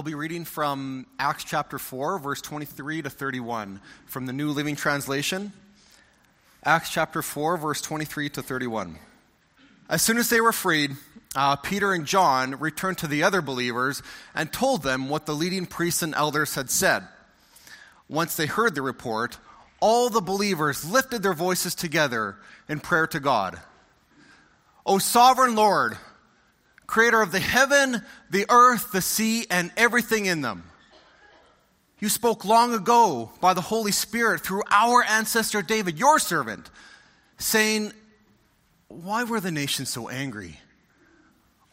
I'll be reading from Acts chapter 4, verse 23 to 31 from the New Living Translation. Acts chapter 4, verse 23 to 31. As soon as they were freed, uh, Peter and John returned to the other believers and told them what the leading priests and elders had said. Once they heard the report, all the believers lifted their voices together in prayer to God. O sovereign Lord, creator of the heaven, the earth, the sea, and everything in them. You spoke long ago by the Holy Spirit through our ancestor David, your servant, saying, Why were the nations so angry?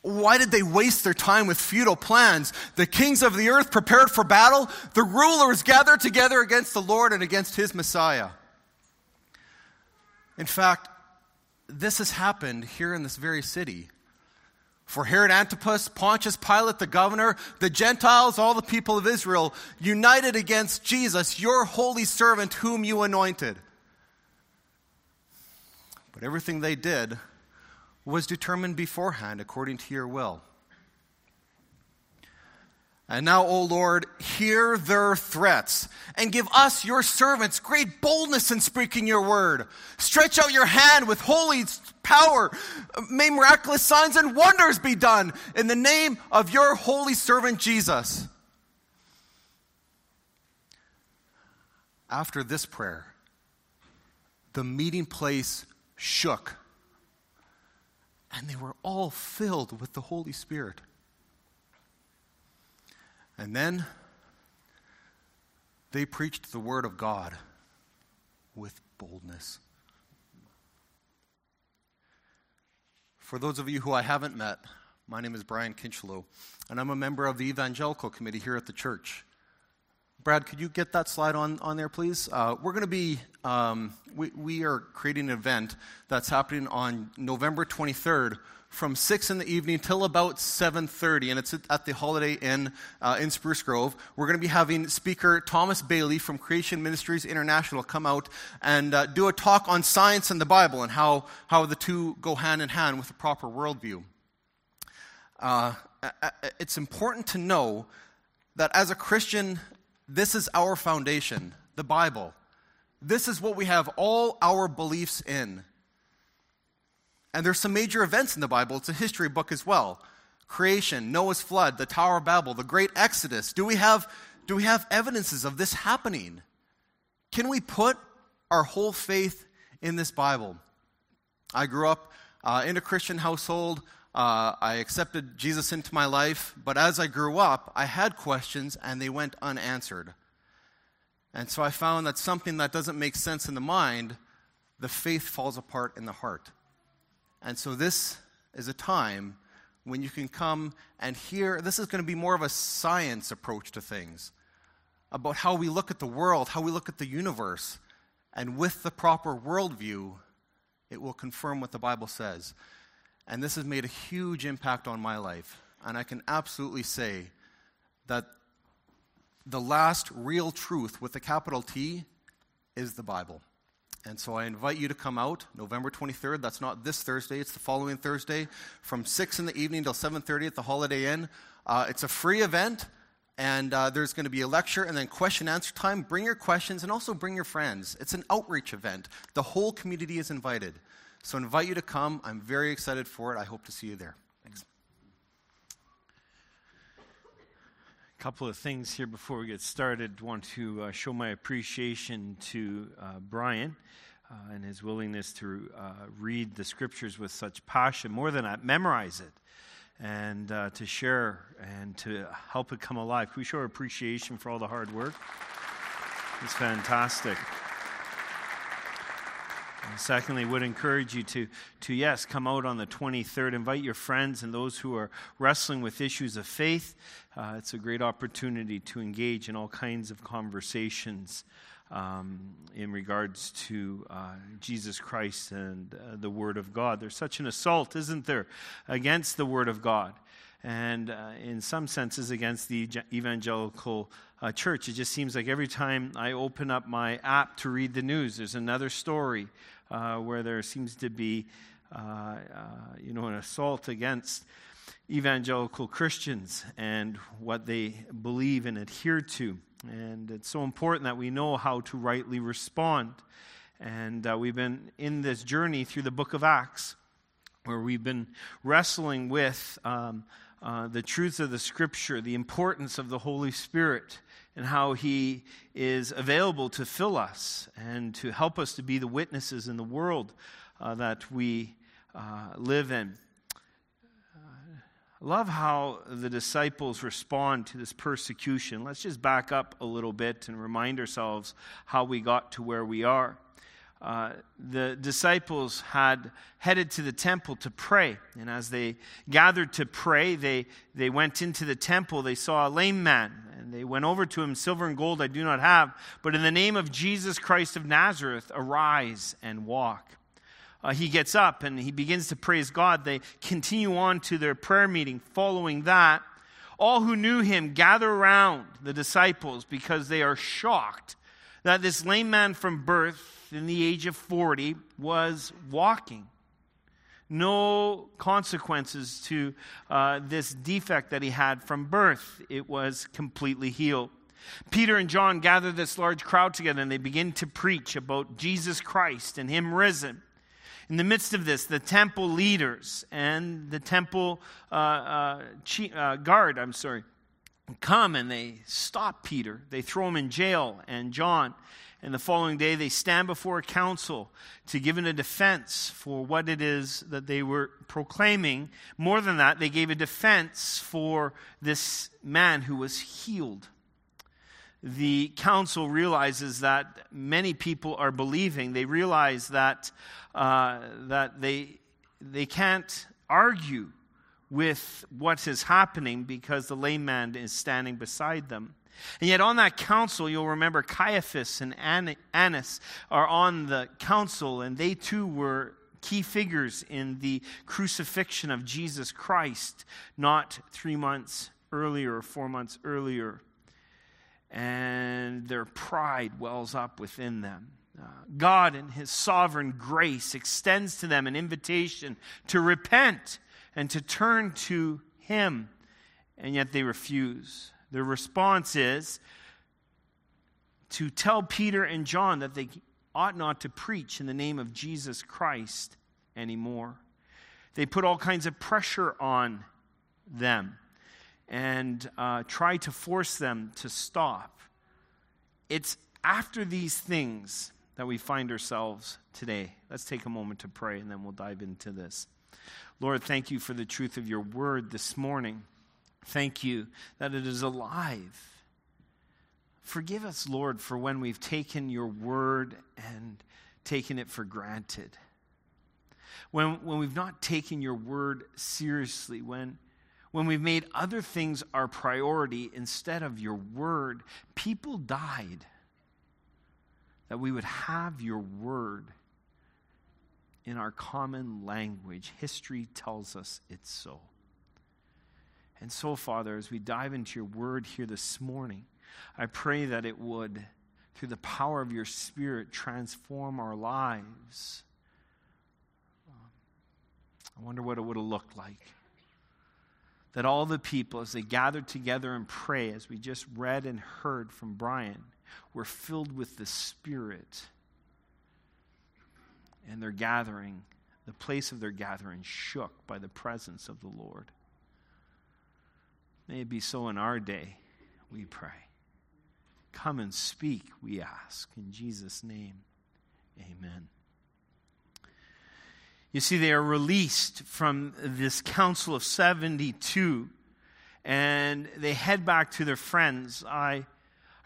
Why did they waste their time with futile plans? The kings of the earth prepared for battle, the rulers gathered together against the Lord and against his Messiah. In fact, this has happened here in this very city. For Herod Antipas, Pontius Pilate, the governor, the Gentiles, all the people of Israel, united against Jesus, your holy servant, whom you anointed. But everything they did was determined beforehand according to your will. And now, O Lord, hear their threats and give us, your servants, great boldness in speaking your word. Stretch out your hand with holy power. May miraculous signs and wonders be done in the name of your holy servant Jesus. After this prayer, the meeting place shook, and they were all filled with the Holy Spirit. And then they preached the word of God with boldness. For those of you who I haven't met, my name is Brian Kinchlow, and I'm a member of the Evangelical Committee here at the church. Brad, could you get that slide on, on there, please? Uh, we're going to be, um, we, we are creating an event that's happening on November 23rd from 6 in the evening till about 7.30 and it's at the holiday inn uh, in spruce grove we're going to be having speaker thomas bailey from creation ministries international come out and uh, do a talk on science and the bible and how, how the two go hand in hand with a proper worldview uh, it's important to know that as a christian this is our foundation the bible this is what we have all our beliefs in and there's some major events in the Bible. It's a history book as well. Creation, Noah's flood, the Tower of Babel, the great Exodus. Do we have, do we have evidences of this happening? Can we put our whole faith in this Bible? I grew up uh, in a Christian household. Uh, I accepted Jesus into my life, but as I grew up, I had questions and they went unanswered. And so I found that something that doesn't make sense in the mind, the faith falls apart in the heart. And so this is a time when you can come and hear. This is going to be more of a science approach to things about how we look at the world, how we look at the universe. And with the proper worldview, it will confirm what the Bible says. And this has made a huge impact on my life. And I can absolutely say that the last real truth with a capital T is the Bible. And so I invite you to come out November 23rd. That's not this Thursday, it's the following Thursday from 6 in the evening till 7:30 at the Holiday Inn. Uh, it's a free event and uh, there's going to be a lecture and then question and answer time. Bring your questions and also bring your friends. It's an outreach event. The whole community is invited. So I invite you to come. I'm very excited for it. I hope to see you there. Thanks. A couple of things here before we get started. Want to uh, show my appreciation to uh, Brian uh, and his willingness to uh, read the scriptures with such passion, more than that, memorize it, and uh, to share and to help it come alive. Can we show our appreciation for all the hard work? It's fantastic. And secondly, would encourage you to, to, yes, come out on the 23rd. Invite your friends and those who are wrestling with issues of faith. Uh, it's a great opportunity to engage in all kinds of conversations um, in regards to uh, Jesus Christ and uh, the Word of God. There's such an assault, isn't there, against the Word of God, and uh, in some senses against the evangelical uh, church. It just seems like every time I open up my app to read the news, there's another story uh, where there seems to be, uh, you know, an assault against evangelical Christians and what they believe and adhere to. And it's so important that we know how to rightly respond. And uh, we've been in this journey through the book of Acts, where we've been wrestling with um, uh, the truths of the scripture, the importance of the Holy Spirit, and how He is available to fill us and to help us to be the witnesses in the world uh, that we uh, live in. I love how the disciples respond to this persecution. Let's just back up a little bit and remind ourselves how we got to where we are. Uh, the disciples had headed to the temple to pray. And as they gathered to pray, they, they went into the temple. They saw a lame man. And they went over to him, Silver and gold I do not have, but in the name of Jesus Christ of Nazareth, arise and walk uh, he gets up and he begins to praise God. They continue on to their prayer meeting. Following that, all who knew him gather around the disciples because they are shocked that this lame man from birth, in the age of 40, was walking. No consequences to uh, this defect that he had from birth. It was completely healed. Peter and John gather this large crowd together and they begin to preach about Jesus Christ and Him risen. In the midst of this, the temple leaders and the temple uh, uh, uh, guard, I'm sorry, come and they stop Peter. They throw him in jail and John. And the following day, they stand before a council to give in a defense for what it is that they were proclaiming. More than that, they gave a defense for this man who was healed the council realizes that many people are believing. They realize that, uh, that they, they can't argue with what is happening because the lame man is standing beside them. And yet, on that council, you'll remember Caiaphas and Annas are on the council, and they too were key figures in the crucifixion of Jesus Christ, not three months earlier or four months earlier and their pride wells up within them. Uh, God, in His sovereign grace, extends to them an invitation to repent and to turn to Him, and yet they refuse. Their response is to tell Peter and John that they ought not to preach in the name of Jesus Christ anymore. They put all kinds of pressure on them and uh, try to force them to stop. It's after these things that we find ourselves today. Let's take a moment to pray and then we'll dive into this. Lord, thank you for the truth of your word this morning. Thank you that it is alive. Forgive us, Lord, for when we've taken your word and taken it for granted. When, when we've not taken your word seriously, when when we've made other things our priority instead of your word, people died that we would have your word in our common language. History tells us it's so. And so, Father, as we dive into your word here this morning, I pray that it would, through the power of your Spirit, transform our lives. I wonder what it would have looked like that all the people, as they gathered together and pray, as we just read and heard from Brian, were filled with the Spirit. And their gathering, the place of their gathering, shook by the presence of the Lord. May it be so in our day, we pray. Come and speak, we ask. In Jesus' name, amen. You see, they are released from this Council of 72 and they head back to their friends. I,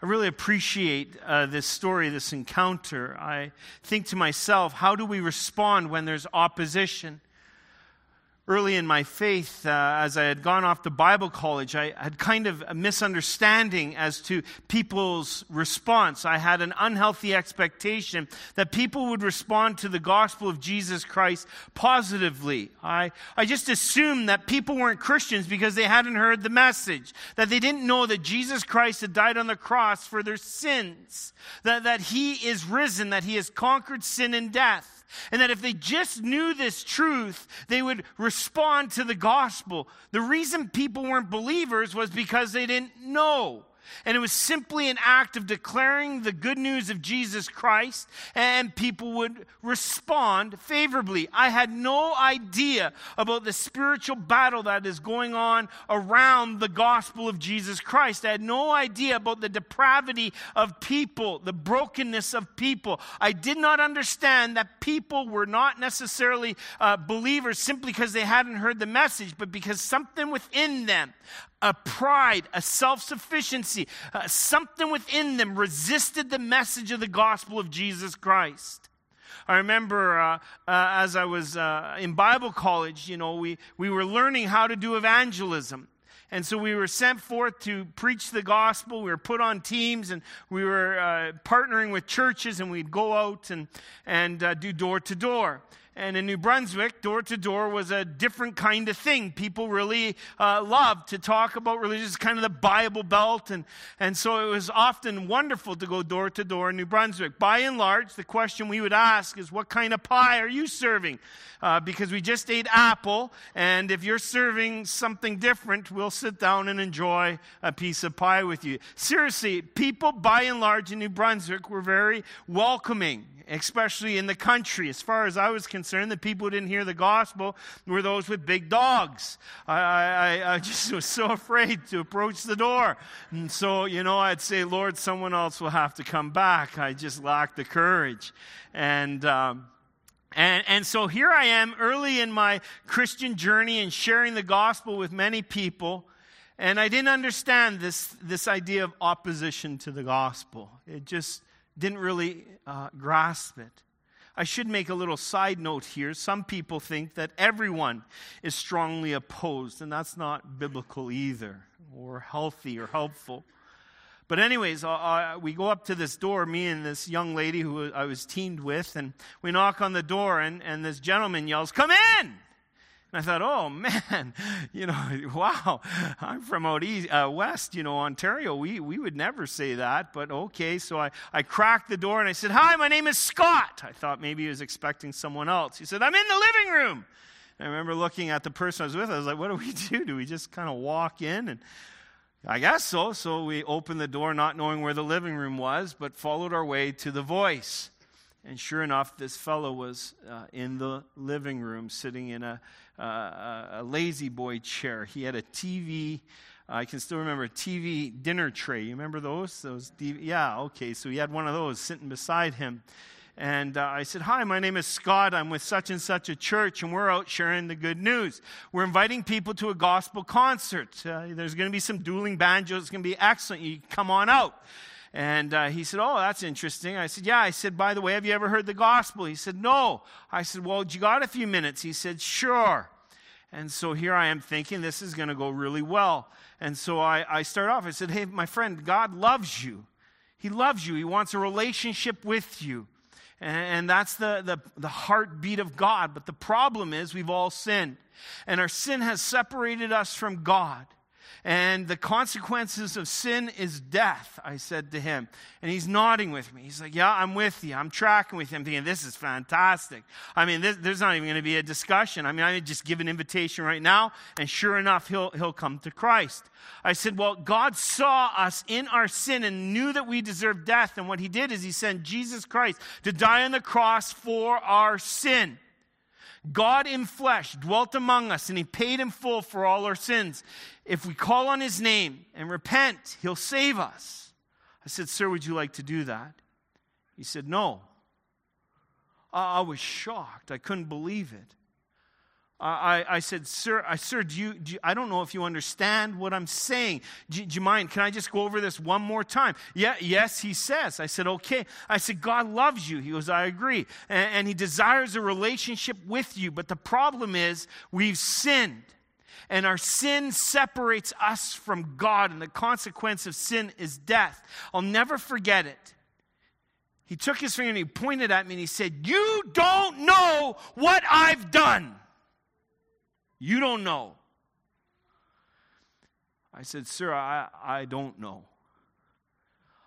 I really appreciate uh, this story, this encounter. I think to myself, how do we respond when there's opposition? Early in my faith, uh, as I had gone off to Bible college, I had kind of a misunderstanding as to people's response. I had an unhealthy expectation that people would respond to the gospel of Jesus Christ positively. I, I just assumed that people weren't Christians because they hadn't heard the message, that they didn't know that Jesus Christ had died on the cross for their sins, that, that he is risen, that he has conquered sin and death And that if they just knew this truth, they would respond to the gospel. The reason people weren't believers was because they didn't know. And it was simply an act of declaring the good news of Jesus Christ, and people would respond favorably. I had no idea about the spiritual battle that is going on around the gospel of Jesus Christ. I had no idea about the depravity of people, the brokenness of people. I did not understand that people were not necessarily uh, believers simply because they hadn't heard the message, but because something within them, a pride, a self sufficiency, uh, something within them resisted the message of the gospel of Jesus Christ. I remember uh, uh, as I was uh, in Bible college, you know, we, we were learning how to do evangelism. And so we were sent forth to preach the gospel. We were put on teams and we were uh, partnering with churches, and we'd go out and, and uh, do door to door. And in New Brunswick, door to door was a different kind of thing. People really uh, loved to talk about religion, it's kind of the Bible Belt. And, and so it was often wonderful to go door to door in New Brunswick. By and large, the question we would ask is, What kind of pie are you serving? Uh, because we just ate apple, and if you're serving something different, we'll sit down and enjoy a piece of pie with you. Seriously, people by and large in New Brunswick were very welcoming especially in the country. As far as I was concerned, the people who didn't hear the gospel were those with big dogs. I, I, I just was so afraid to approach the door. And so, you know, I'd say, Lord, someone else will have to come back. I just lacked the courage. And, um, and, and so here I am early in my Christian journey and sharing the gospel with many people. And I didn't understand this, this idea of opposition to the gospel. It just didn't really uh, grasp it. I should make a little side note here. Some people think that everyone is strongly opposed, and that's not biblical either, or healthy or helpful. But, anyways, uh, uh, we go up to this door, me and this young lady who I was teamed with, and we knock on the door, and, and this gentleman yells, Come in! And I thought, oh man, you know, wow, I'm from out east, uh, west, you know, Ontario. We, we would never say that, but okay. So I, I cracked the door and I said, hi, my name is Scott. I thought maybe he was expecting someone else. He said, I'm in the living room. And I remember looking at the person I was with. I was like, what do we do? Do we just kind of walk in? And I guess so. So we opened the door, not knowing where the living room was, but followed our way to the voice. And sure enough, this fellow was uh, in the living room sitting in a uh, a La-Z-Boy chair. He had a TV. I can still remember a TV dinner tray. You remember those? Those DV- yeah, okay. So he had one of those sitting beside him. And uh, I said, Hi, my name is Scott. I'm with such and such a church, and we're out sharing the good news. We're inviting people to a gospel concert. Uh, there's going to be some dueling banjos. It's going to be excellent. You come on out. And uh, he said, Oh, that's interesting. I said, Yeah. I said, By the way, have you ever heard the gospel? He said, No. I said, Well, you got a few minutes? He said, Sure. And so here I am thinking this is going to go really well. And so I, I start off. I said, Hey, my friend, God loves you. He loves you. He wants a relationship with you. And, that's the, the, the heartbeat of God. But the problem is we've all sinned. And our sin has separated us from God. And the consequences of sin is death, I said to him. And he's nodding with me. He's like, Yeah, I'm with you. I'm tracking with him, thinking, This is fantastic. I mean, this, there's not even going to be a discussion. I mean, I just give an invitation right now, and sure enough, he'll, he'll come to Christ. I said, Well, God saw us in our sin and knew that we deserved death. And what he did is he sent Jesus Christ to die on the cross for our sin. God in flesh dwelt among us, and he paid in full for all our sins. If we call on his name and repent, he'll save us. I said, Sir, would you like to do that? He said, No. I was shocked. I couldn't believe it. I, I said, Sir, I, sir do you, do you, I don't know if you understand what I'm saying. Do, do, you mind? Can I just go over this one more time? Yeah, yes, he says. I said, Okay. I said, God loves you. He goes, I agree. And, and he desires a relationship with you. But the problem is, we've sinned. And our sin separates us from God. And the consequence of sin is death. I'll never forget it. He took his finger and he pointed at me and he said, You don't know what I've done. You don't know. I said, Sir, I, I don't know.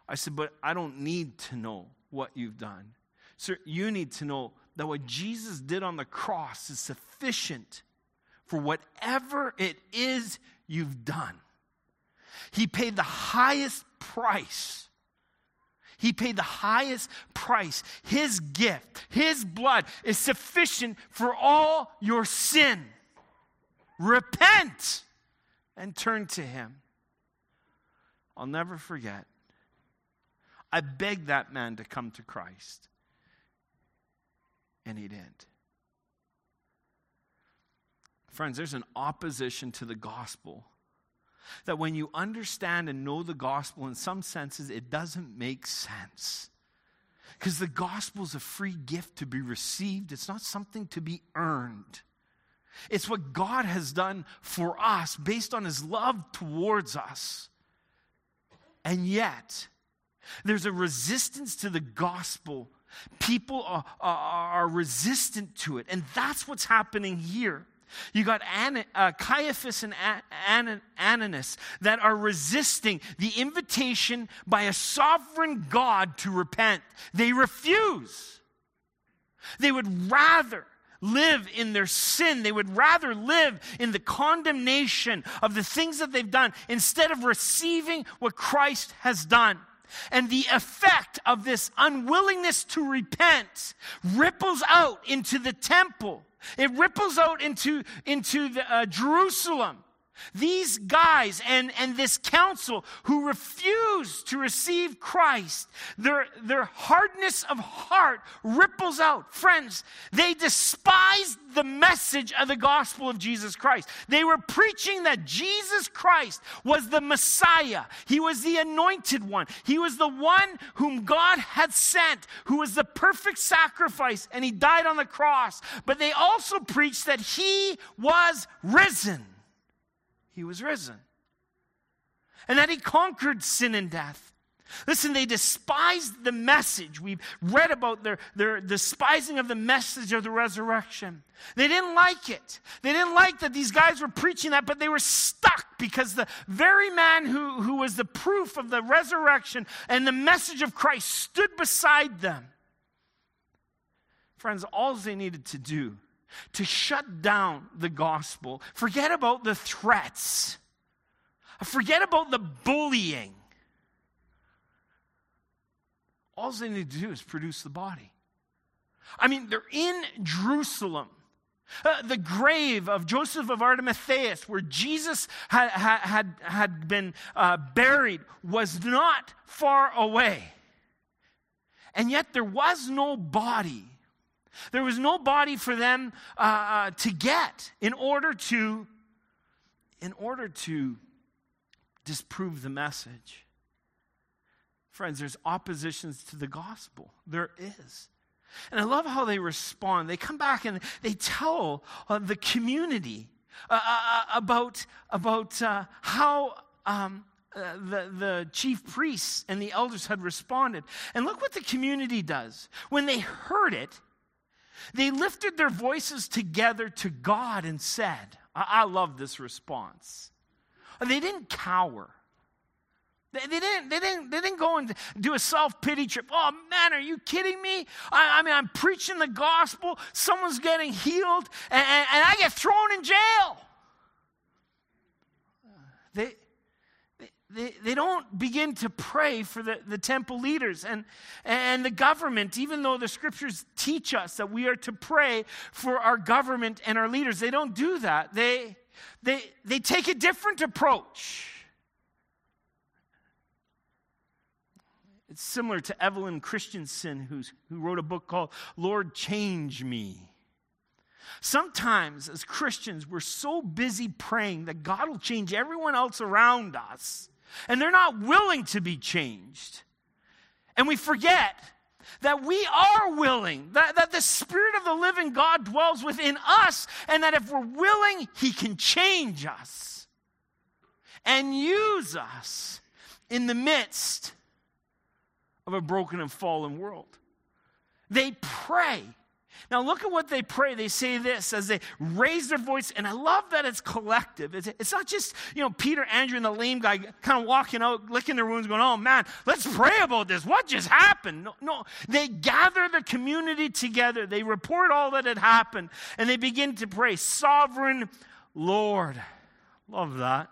I said, But I don't need to know what you've done. Sir, you need to know that what Jesus did on the cross is sufficient for whatever it is you've done. He paid the highest price. He paid the highest price. His gift, His blood is sufficient for all your sin. Repent and turn to Him. I'll never forget. I begged that man to come to Christ, and he didn't. Friends, there's an opposition to the gospel. That when you understand and know the gospel, in some senses, it doesn't make sense. Because the gospel is a free gift to be received, it's not something to be earned. It's what God has done for us based on his love towards us. And yet, there's a resistance to the gospel. People are, are, are resistant to it. And that's what's happening here. You got An- uh, Caiaphas and An- Ananias that are resisting the invitation by a sovereign God to repent. They refuse. They would rather live in their sin. They would rather live in the condemnation of the things that they've done instead of receiving what Christ has done. And the effect of this unwillingness to repent ripples out into the temple. It ripples out into, into the, uh, Jerusalem. These guys and, and this council who refuse to receive Christ, their, their hardness of heart ripples out. Friends, they despised the message of the gospel of Jesus Christ. They were preaching that Jesus Christ was the Messiah, He was the anointed one, He was the one whom God had sent, who was the perfect sacrifice, and He died on the cross. But they also preached that He was risen he was risen. And that he conquered sin and death. Listen, they despised the message. We've read about their, their despising of the message of the resurrection. They didn't like it. They didn't like that these guys were preaching that, but they were stuck because the very man who, who was the proof of the resurrection and the message of Christ stood beside them. Friends, all they needed to do to shut down the gospel. Forget about the threats. Forget about the bullying. All they need to do is produce the body. I mean, they're in Jerusalem. Uh, the grave of Joseph of Arimathea's, where Jesus had, had, had been uh, buried, was not far away. And yet there was no body there was no body for them uh, uh, to get in order to, in order to disprove the message. Friends, there's oppositions to the gospel. There is. And I love how they respond. They come back and they tell uh, the community uh, uh, about, about how um, uh, the, the chief priests and the elders had responded. And look what the community does. When they heard it, they lifted their voices together to God and said, I, I love this response. They didn't cower. They, didn't, they, didn't, they didn't go and do a self pity trip. Oh, man, are you kidding me? I, I, mean, I'm preaching the gospel, someone's getting healed, and, and, and I get thrown in jail. They, they, they don't begin to pray for the, the temple leaders and, and the government, even though the scriptures teach us that we are to pray for our government and our leaders. They don't do that. They, they, they take a different approach. It's similar to Evelyn Christenson, who's, who wrote a book called Lord Change Me. Sometimes, as Christians, we're so busy praying that God will change everyone else around us and they're not willing to be changed. And we forget that we are willing, that, that the Spirit of the living God dwells within us, and that if we're willing, He can change us and use us in the midst of a broken and fallen world. They pray Now, look at what they pray. They say this as they raise their voice, and I love that it's collective. It's, it's, not just, you know, Peter, Andrew, and the lame guy kind of walking out, licking their wounds, going, oh man, let's pray about this. What just happened? No, no. They gather the community together, they report all that had happened, and they begin to pray, Sovereign Lord. Love that.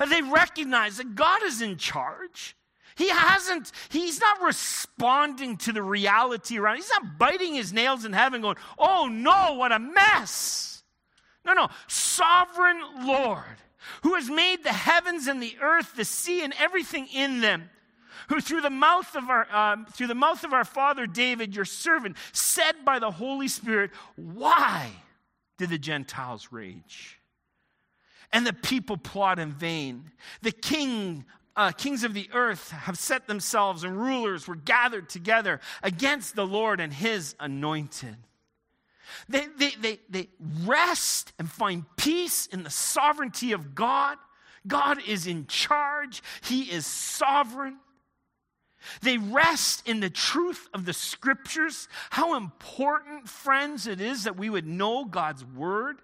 And they recognize that God is in charge. He hasn't, he's not responding to the reality around. He's not biting his nails in heaven going, oh no, what a mess. No, no. Sovereign Lord, who has made the heavens and the earth, the sea, and everything in them who through the mouth of our um, through the mouth of our father David, your servant, said by the Holy Spirit, "Why did the Gentiles rage, and the people plot in vain? The king uh, kings of the earth have set themselves, and rulers were gathered together against the Lord and his anointed. They, they, they, they rest and find peace in the sovereignty of God. God is in charge, He is sovereign. They rest in the truth of the scriptures. How important, friends, it is that we would know God's word.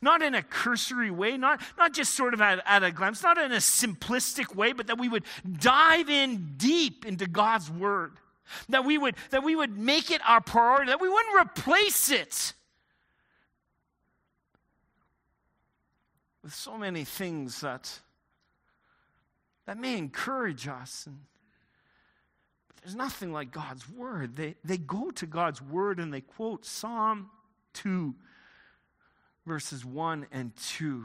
Not in a cursory way, not, not just sort of at, at a glance, not in a simplistic way, but that we would dive in deep into God's word. That we would, that we would make it our priority, that we wouldn't replace it with so many things that, that may encourage us. And, there's nothing like God's word. They, they go to God's word and they quote Psalm 2 verses 1 and 2.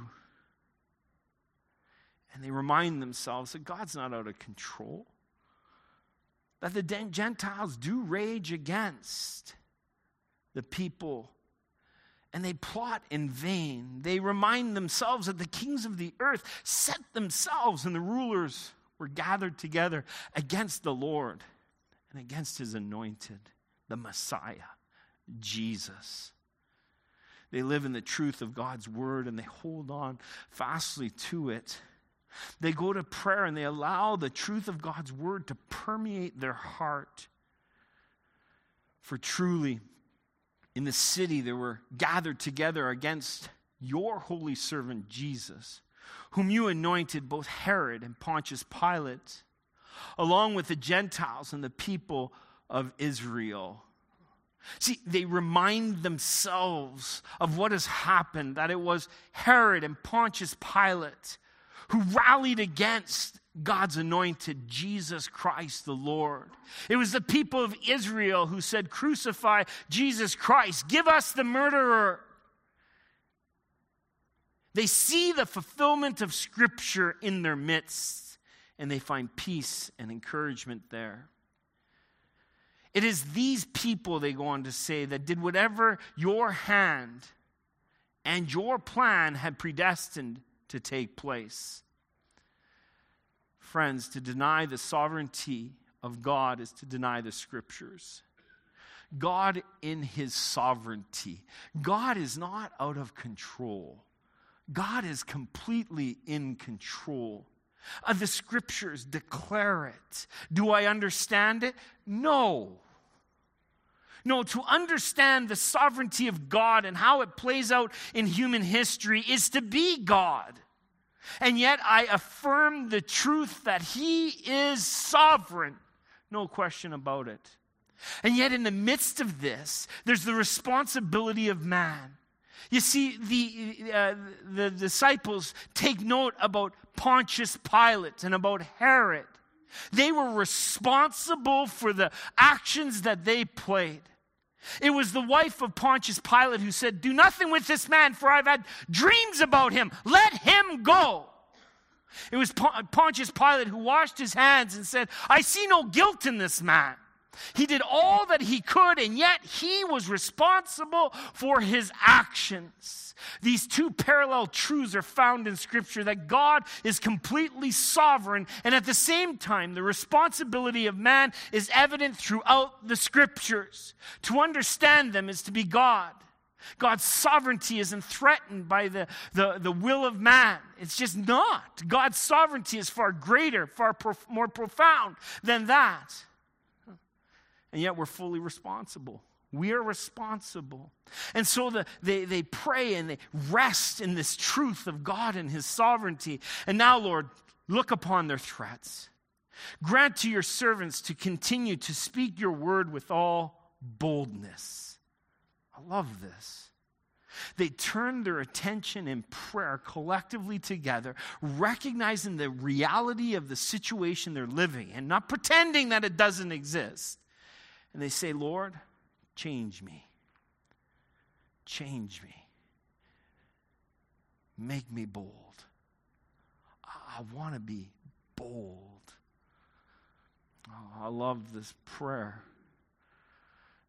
And they remind themselves that God's not out of control, that the Gentiles do rage against the people. And they plot in vain. They remind themselves that the kings of the earth set themselves and the rulers were gathered together against the Lord and against his anointed, the Messiah, Jesus. They live in the truth of God's word and they hold on fastly to it. They go to prayer and they allow the truth of God's word to permeate their heart. For truly, in the city, they were gathered together against your holy servant Jesus, whom you anointed both Herod and Pontius Pilate, along with the Gentiles and the people of Israel. See, they remind themselves of what has happened, that it was Herod and Pontius Pilate who rallied against God's anointed, Jesus Christ the Lord. It was the people of Israel who said, Crucify Jesus Christ, give us the murderer. They see the fulfillment of Scripture in their midst, and they find peace and encouragement there. It is these people, they go on to say, that did whatever your hand and your plan had predestined to take place. Friends, to deny the sovereignty of God is to deny the scriptures. God in his sovereignty. God is not out of control. God is completely in control. Uh, the scriptures declare it. Do I understand it? No. No, to understand the sovereignty of God and how it plays out in human history is to be God. And yet I affirm the truth that He is sovereign. No question about it. And yet, in the midst of this, there's the responsibility of man. You see, the, uh, the disciples take note about Pontius Pilate and about Herod. They were responsible for the actions that they played. It was the wife of Pontius Pilate who said, Do nothing with this man, for I've had dreams about him. Let him go. It was Pontius Pilate who washed his hands and said, I see no guilt in this man. He did all that he could, and yet he was responsible for his actions. These two parallel truths are found in Scripture that God is completely sovereign, and at the same time, the responsibility of man is evident throughout the Scriptures. To understand them is to be God. God's sovereignty isn't threatened by the, the, the will of man. It's just not. God's sovereignty is far greater, far prof- more profound than that. And yet we're fully responsible. We are responsible. And so the, they, they pray and they rest in this truth of God and His sovereignty. And now, Lord, look upon their threats. Grant to your servants to continue to speak your word with all boldness. I love this. They turn their attention in prayer collectively together, recognizing the reality of the situation they're living in, not pretending that it doesn't exist. And they say, Lord, change me. Change me. Make me bold. I want to be bold. Oh, I love this prayer.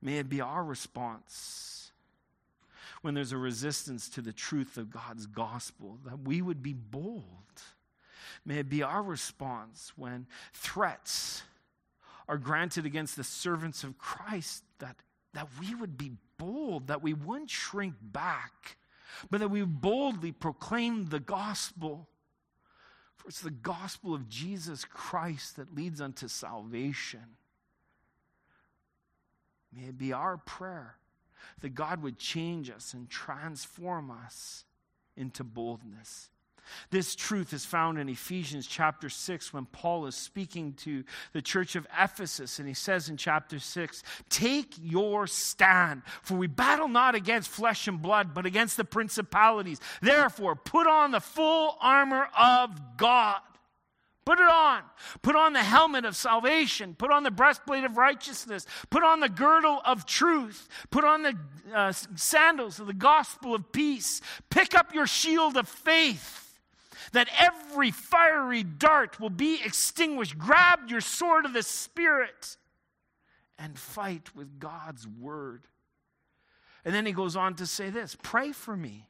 May it be our response when there's a resistance to the truth of God's gospel, that we would be bold. May it be our response when threats are granted against the servants of Christ, that, that we would be bold, that we wouldn't shrink back, but that we boldly proclaim the gospel. For it's the gospel of Jesus Christ that leads unto salvation. May it be our prayer that God would change us and transform us into boldness. This truth is found in Ephesians chapter 6 when Paul is speaking to the church of Ephesus. And he says in chapter 6 Take your stand, for we battle not against flesh and blood, but against the principalities. Therefore, put on the full armor of God Put it on. Put on the helmet of salvation. Put on the breastplate of righteousness. Put on the girdle of truth. Put on the uh, sandals of the gospel of peace. Pick up your shield of faith that every fiery dart will be extinguished. Grab your sword of the Spirit and fight with God's word. And then he goes on to say this pray for me.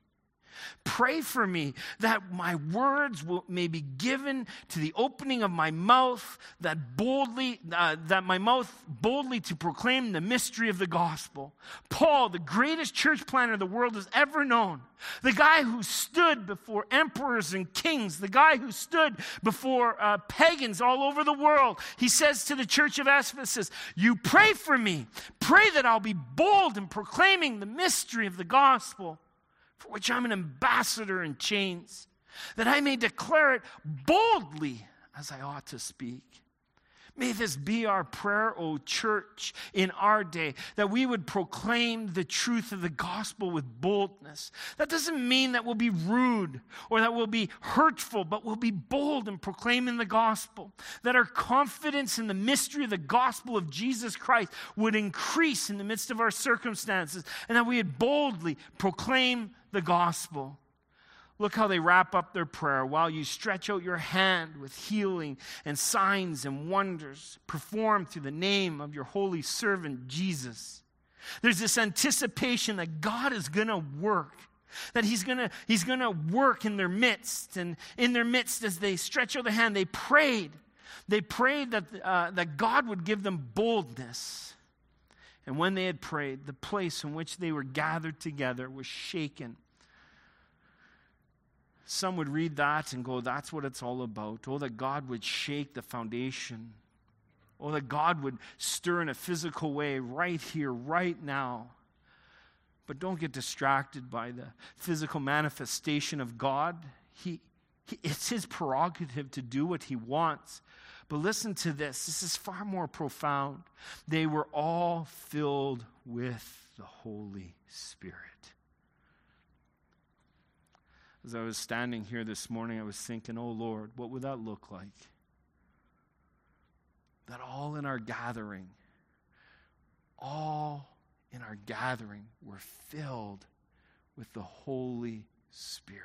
Pray for me that my words will, may be given to the opening of my mouth, that boldly, uh, that my mouth boldly to proclaim the mystery of the gospel. Paul, the greatest church planter the world has ever known, the guy who stood before emperors and kings, the guy who stood before uh, pagans all over the world, he says to the church of Ephesus, You pray for me. Pray that I'll be bold in proclaiming the mystery of the gospel for which I'm an ambassador in chains, that I may declare it boldly as I ought to speak. May this be our prayer, O church, in our day, that we would proclaim the truth of the gospel with boldness. That doesn't mean that we'll be rude or that we'll be hurtful, but we'll be bold in proclaiming the gospel. That our confidence in the mystery of the gospel of Jesus Christ would increase in the midst of our circumstances, and that we would boldly proclaim the gospel. Look how they wrap up their prayer while you stretch out your hand with healing and signs and wonders performed through the name of your holy servant Jesus. There's this anticipation that God is going to work, that He's going to He's going to work in their midst. And in their midst, as they stretch out the hand, they prayed. They prayed that, uh, that God would give them boldness. And when they had prayed, the place in which they were gathered together was shaken some would read that and go, that's what it's all about. Oh, that God would shake the foundation. Oh, that God would stir in a physical way right here, right now. But don't get distracted by the physical manifestation of God. He, he, it's his prerogative to do what he wants. But listen to this this is far more profound. They were all filled with the Holy Spirit. As I was standing here this morning, I was thinking, oh Lord, what would that look like? That all in our gathering, all in our gathering were filled with the Holy Spirit.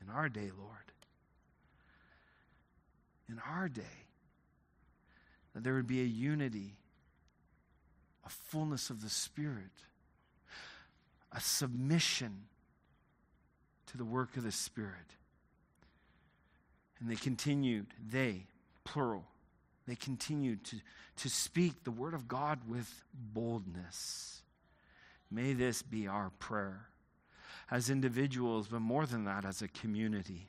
In our day, Lord, in our day, that there would be a unity, a fullness of the Spirit a submission to the work of the Spirit. And they continued, they, plural, they continued to, to speak the word of God with boldness. May this be our prayer as individuals, but more than that, as a community.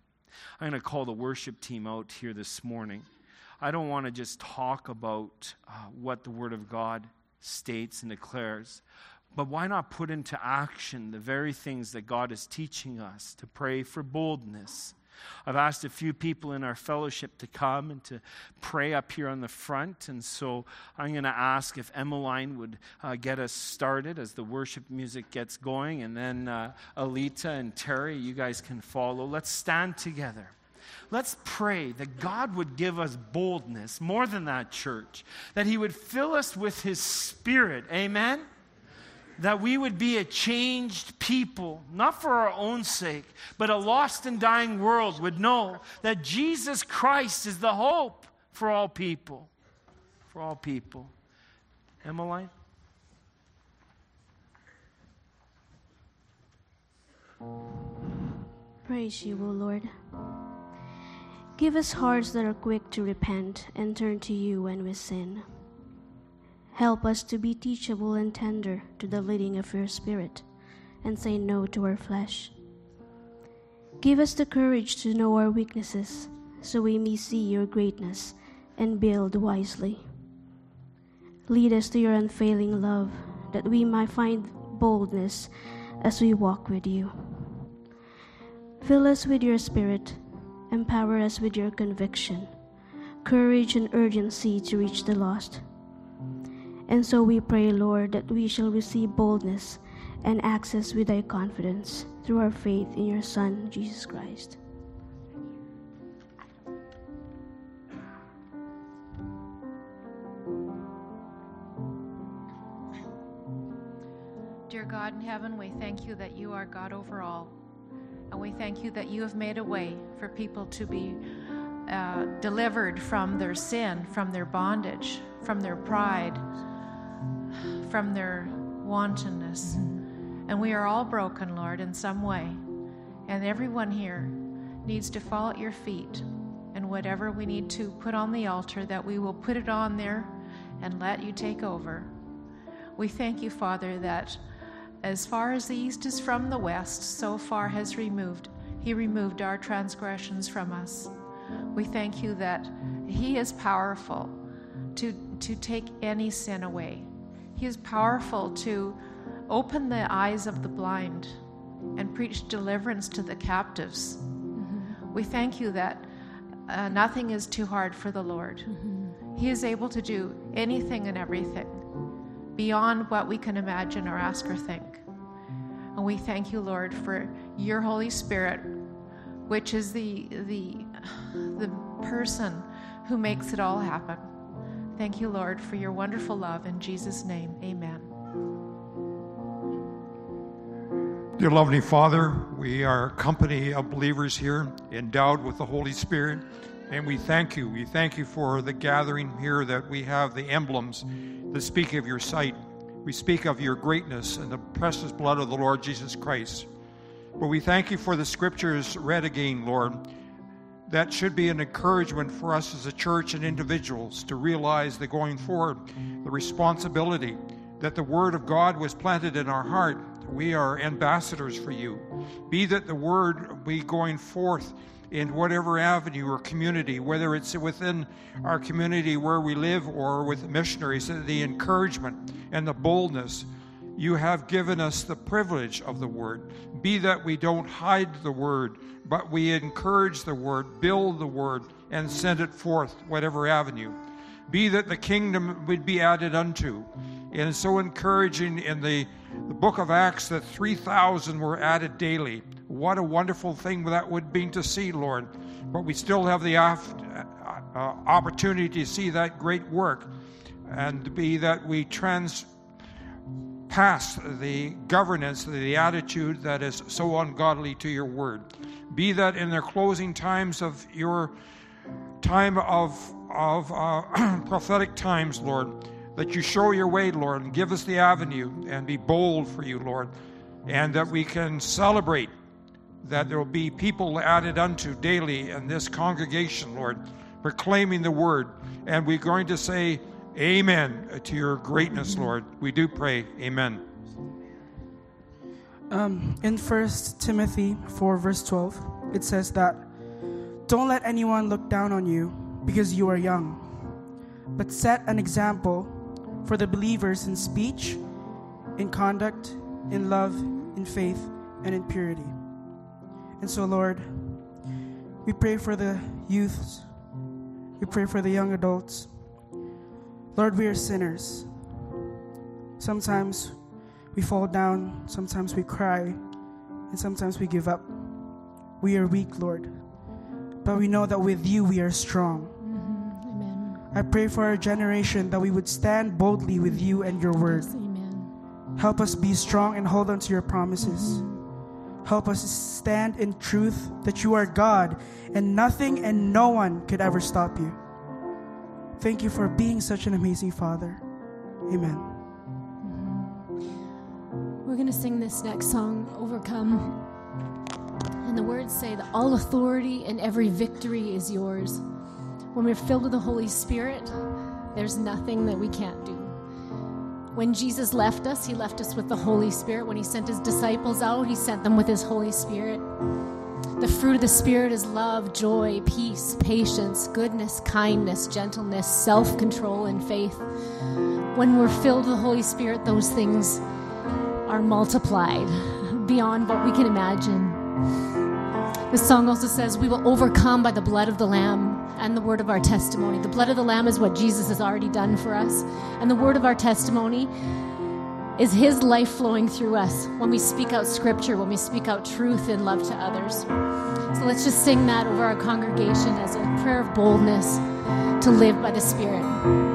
I'm going to call the worship team out here this morning. I don't want to just talk about uh, what the Word of God states and declares, but why not put into action the very things that God is teaching us to pray for boldness? I've asked a few people in our fellowship to come and to pray up here on the front. And so I'm going to ask if Emmeline would uh, get us started as the worship music gets going. And then uh, Alita and Terry, you guys can follow. Let's stand together. Let's pray that God would give us boldness, more than that, church, that He would fill us with His Spirit. Amen? That we would be a changed people, not for our own sake, but a lost and dying world would know that Jesus Christ is the hope for all people. For all people. Emmeline? Praise you, O Lord. Give us hearts that are quick to repent and turn to you when we sin. Help us to be teachable and tender to the leading of your Spirit and say no to our flesh. Give us the courage to know our weaknesses so we may see your greatness and build wisely. Lead us to your unfailing love that we might find boldness as we walk with you. Fill us with your Spirit, empower us with your conviction, courage, and urgency to reach the lost and so we pray, Lord, that we shall receive boldness and access with thy confidence through our faith in your Son, Jesus Christ. Dear God in heaven, we thank you that you are God over all. And we thank you that you have made a way for people to be uh, delivered from their sin, from their bondage, from their pride from their wantonness. And we are all broken, Lord, in some way. And everyone here needs to fall at your feet. And whatever we need to put on the altar, that we will put it on there and let you take over. We thank you, Father, that as far as the east is from the west, so far has removed he removed our transgressions from us. We thank you that he is powerful to, to take any sin away. He is powerful to open the eyes of the blind and preach deliverance to the captives. Mm-hmm. We thank you that uh, nothing is too hard for the Lord. Mm-hmm. He is able to do anything and everything beyond what we can imagine or ask or think. And we thank you, Lord, for your Holy Spirit, which is the, the, the person who makes it all happen. Thank you, Lord, for your wonderful love. In Jesus' name, amen. Dear lovely Father, we are a company of believers here endowed with the Holy Spirit, and we thank you. We thank you for the gathering here that we have the emblems that speak of your sight. We speak of your greatness and the precious blood of the Lord Jesus Christ. But we thank you for the scriptures read again, Lord that should be an encouragement for us as a church and individuals to realize that going forward, the responsibility that the Word of God was planted in our heart. We are ambassadors for you. Be that the Word be going forth in whatever avenue or community, whether it's within our community where we live or with missionaries, the encouragement and the boldness. You have given us the privilege of the Word. Be that we don't hide the Word but we encourage the word, build the word, and send it forth, whatever avenue. Be that the kingdom would be added unto. And it's so encouraging in the, the book of Acts that 3,000 were added daily. What a wonderful thing that would be to see, Lord. But we still have the uh, opportunity to see that great work and be that we trans pass the governance, the attitude that is so ungodly to your word. Be that in the closing times of your time of, of uh, prophetic times, Lord, that you show your way, Lord, and give us the avenue and be bold for you, Lord, and that we can celebrate that there will be people added unto daily in this congregation, Lord, proclaiming the word. And we're going to say, Amen to your greatness, Lord. We do pray. Amen. Um, in 1 Timothy 4, verse 12, it says that, Don't let anyone look down on you because you are young, but set an example for the believers in speech, in conduct, in love, in faith, and in purity. And so, Lord, we pray for the youths, we pray for the young adults. Lord, we are sinners. Sometimes we fall down, sometimes we cry, and sometimes we give up. We are weak, Lord, but we know that with you we are strong. Mm-hmm. Amen. I pray for our generation that we would stand boldly with you and your word. Yes, amen. Help us be strong and hold on to your promises. Help us stand in truth that you are God and nothing and no one could ever stop you. Thank you for being such an amazing Father. Amen. Mm-hmm. We're going to sing this next song, Overcome. And the words say that all authority and every victory is yours. When we're filled with the Holy Spirit, there's nothing that we can't do. When Jesus left us, he left us with the Holy Spirit. When he sent his disciples out, he sent them with his Holy Spirit. The fruit of the Spirit is love, joy, peace, patience, goodness, kindness, gentleness, self control, and faith. When we're filled with the Holy Spirit, those things are multiplied beyond what we can imagine. The song also says, We will overcome by the blood of the Lamb and the word of our testimony. The blood of the Lamb is what Jesus has already done for us, and the word of our testimony is His life flowing through us when we speak out Scripture, when we speak out truth and love to others. So let's just sing that over our congregation as a prayer of boldness to live by the Spirit.